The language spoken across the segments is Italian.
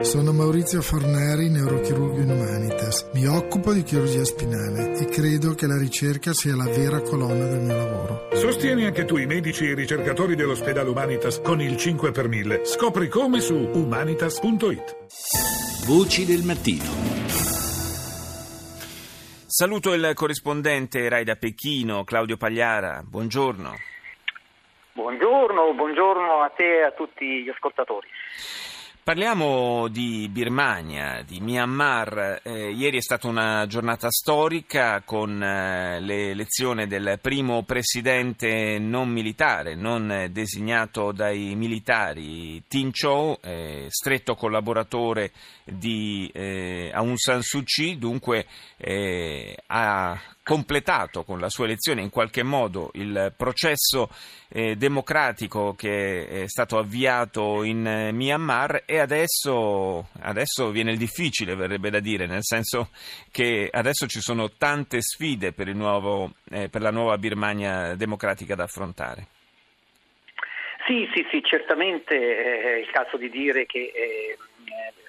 Sono Maurizio Forneri, neurochirurgo in Humanitas. Mi occupo di chirurgia spinale e credo che la ricerca sia la vera colonna del mio lavoro. Sostieni anche tu i medici e i ricercatori dell'ospedale Humanitas con il 5 per 1000. Scopri come su humanitas.it. Voci del mattino. Saluto il corrispondente Rai da Pechino, Claudio Pagliara. Buongiorno. Buongiorno, buongiorno a te e a tutti gli ascoltatori. Parliamo di Birmania, di Myanmar. Eh, ieri è stata una giornata storica con eh, l'elezione del primo presidente non militare, non designato dai militari, Tin Chou, eh, stretto collaboratore di eh, Aung San Suu Kyi, dunque eh, ha completato con la sua elezione in qualche modo il processo eh, democratico che è stato avviato in eh, Myanmar e adesso, adesso, viene il difficile, verrebbe da dire, nel senso che adesso ci sono tante sfide per, nuovo, eh, per la nuova Birmania democratica da affrontare. Sì, sì, sì, certamente è il caso di dire che eh,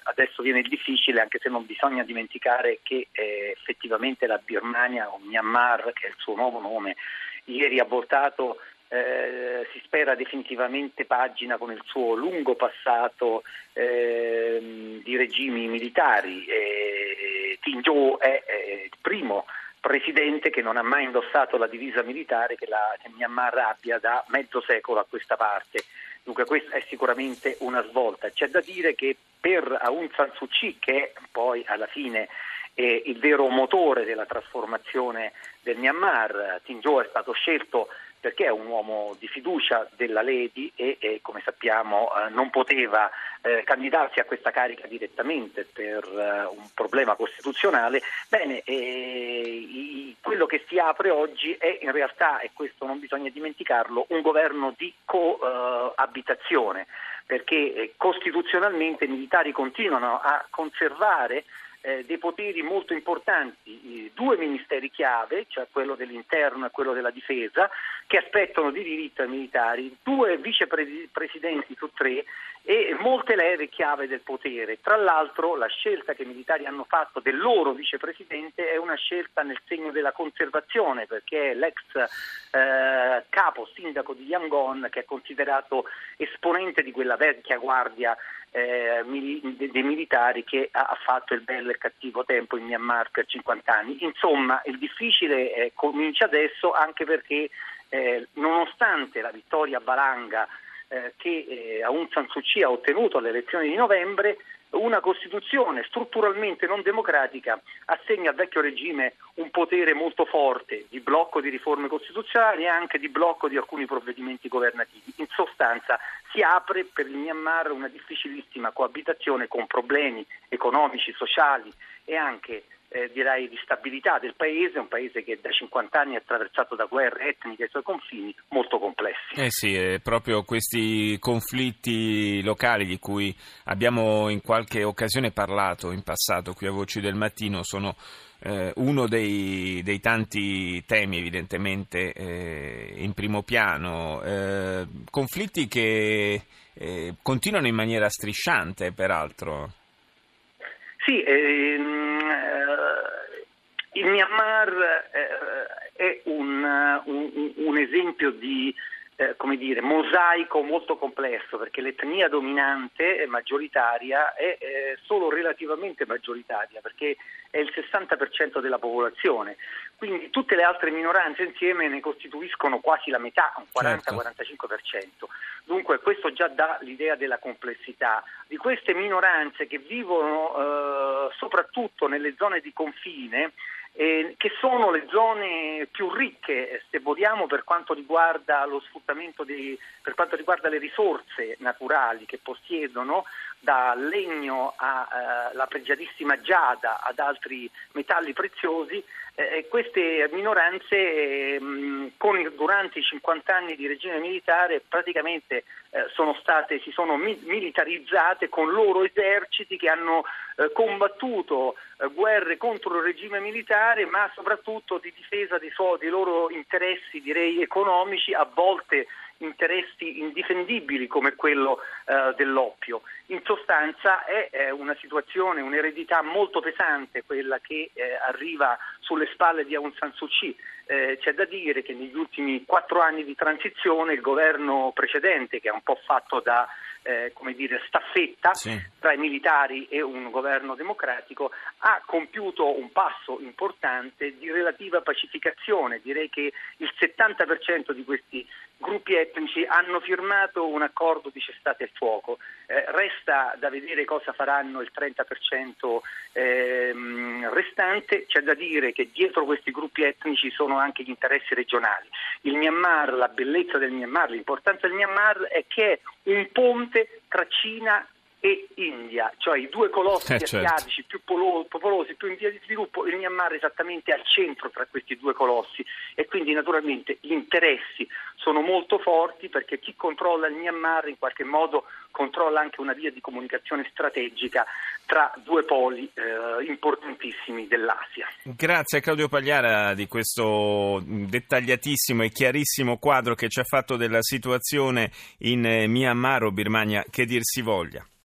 adesso viene difficile, anche se non bisogna dimenticare che eh, effettivamente la Birmania o Myanmar, che è il suo nuovo nome, ieri ha votato eh, si spera definitivamente pagina con il suo lungo passato eh, di regimi militari. Eh, Tinjo è, è il primo presidente che non ha mai indossato la divisa militare che la che Myanmar abbia da mezzo secolo a questa parte. Dunque questa è sicuramente una svolta. C'è da dire che per Aung San Suu Kyi, che poi alla fine è il vero motore della trasformazione del Myanmar, Tinjo è stato scelto perché è un uomo di fiducia della Ledi e, e come sappiamo eh, non poteva eh, candidarsi a questa carica direttamente per eh, un problema costituzionale. Bene, i, quello che si apre oggi è in realtà, e questo non bisogna dimenticarlo, un governo di coabitazione, perché eh, costituzionalmente i militari continuano a conservare eh, dei poteri molto importanti, due ministeri chiave, cioè quello dell'interno e quello della difesa, che aspettano di diritto ai militari, due vicepresidenti su tre e molte leve chiave del potere. Tra l'altro la scelta che i militari hanno fatto del loro vicepresidente è una scelta nel segno della conservazione, perché è l'ex eh, capo sindaco di Yangon che è considerato esponente di quella vecchia guardia eh, dei militari che ha fatto il bello e cattivo tempo in Myanmar per 50 anni. Insomma, il difficile eh, comincia adesso anche perché eh, nonostante la vittoria valanga eh, che eh, Aung San Suu Kyi ha ottenuto alle elezioni di novembre, una Costituzione strutturalmente non democratica assegna al vecchio regime un potere molto forte di blocco di riforme costituzionali e anche di blocco di alcuni provvedimenti governativi. In sostanza si apre per il Myanmar una difficilissima coabitazione con problemi economici, sociali e anche eh, direi di stabilità del paese, un paese che da 50 anni è attraversato da guerre etniche ai suoi confini molto complessi. Eh sì, eh, proprio questi conflitti locali di cui abbiamo in qualche occasione parlato in passato qui a Voci del Mattino sono eh, uno dei, dei, tanti temi evidentemente eh, in primo piano, eh, conflitti che eh, continuano in maniera strisciante peraltro. Sì, eh, il Myanmar eh, è un, un, un esempio di eh, come dire, mosaico molto complesso perché l'etnia dominante maggioritaria è eh, solo relativamente maggioritaria perché è il 60% della popolazione, quindi tutte le altre minoranze insieme ne costituiscono quasi la metà, un 40-45%. Certo. Dunque questo già dà l'idea della complessità di queste minoranze che vivono eh, soprattutto nelle zone di confine eh, che sono le zone più ricche, se vogliamo, per quanto riguarda lo sfruttamento di, per quanto riguarda le risorse naturali che possiedono, da legno alla eh, pregiatissima giada ad altri metalli preziosi, eh, queste minoranze eh, con, durante i 50 anni di regime militare praticamente eh, sono state, si sono mi- militarizzate con loro eserciti che hanno eh, combattuto eh, guerre contro il regime militare ma soprattutto di difesa dei, so- dei loro interessi direi economici a volte interessi indifendibili come quello eh, dell'oppio. In sostanza è, è, una situazione, un'eredità molto pesante quella che eh, arriva sulle spalle di Aung San Suu Kyi. Eh, c'è da dire che negli ultimi quattro anni di transizione il governo precedente, che è un po' fatto da eh, come dire, staffetta sì. tra i militari e un governo democratico, ha compiuto un passo importante di relativa pacificazione. Direi che il 70% di questi gruppi etnici hanno firmato un accordo di cessate il fuoco. Eh, resta da vedere cosa faranno il 30% ehm, restante. C'è da dire che dietro questi gruppi etnici sono anche gli interessi regionali. Il Myanmar, la bellezza del Myanmar, l'importanza del Myanmar è che è un ponte tra Cina e India, cioè i due colossi eh, certo. asiatici più popolosi, più in via di sviluppo, il Myanmar è esattamente al centro tra questi due colossi e quindi naturalmente gli interessi sono molto forti perché chi controlla il Myanmar in qualche modo controlla anche una via di comunicazione strategica tra due poli eh, importantissimi dell'Asia. Grazie a Claudio Pagliara di questo dettagliatissimo e chiarissimo quadro che ci ha fatto della situazione in Myanmar o Birmania che dir si voglia.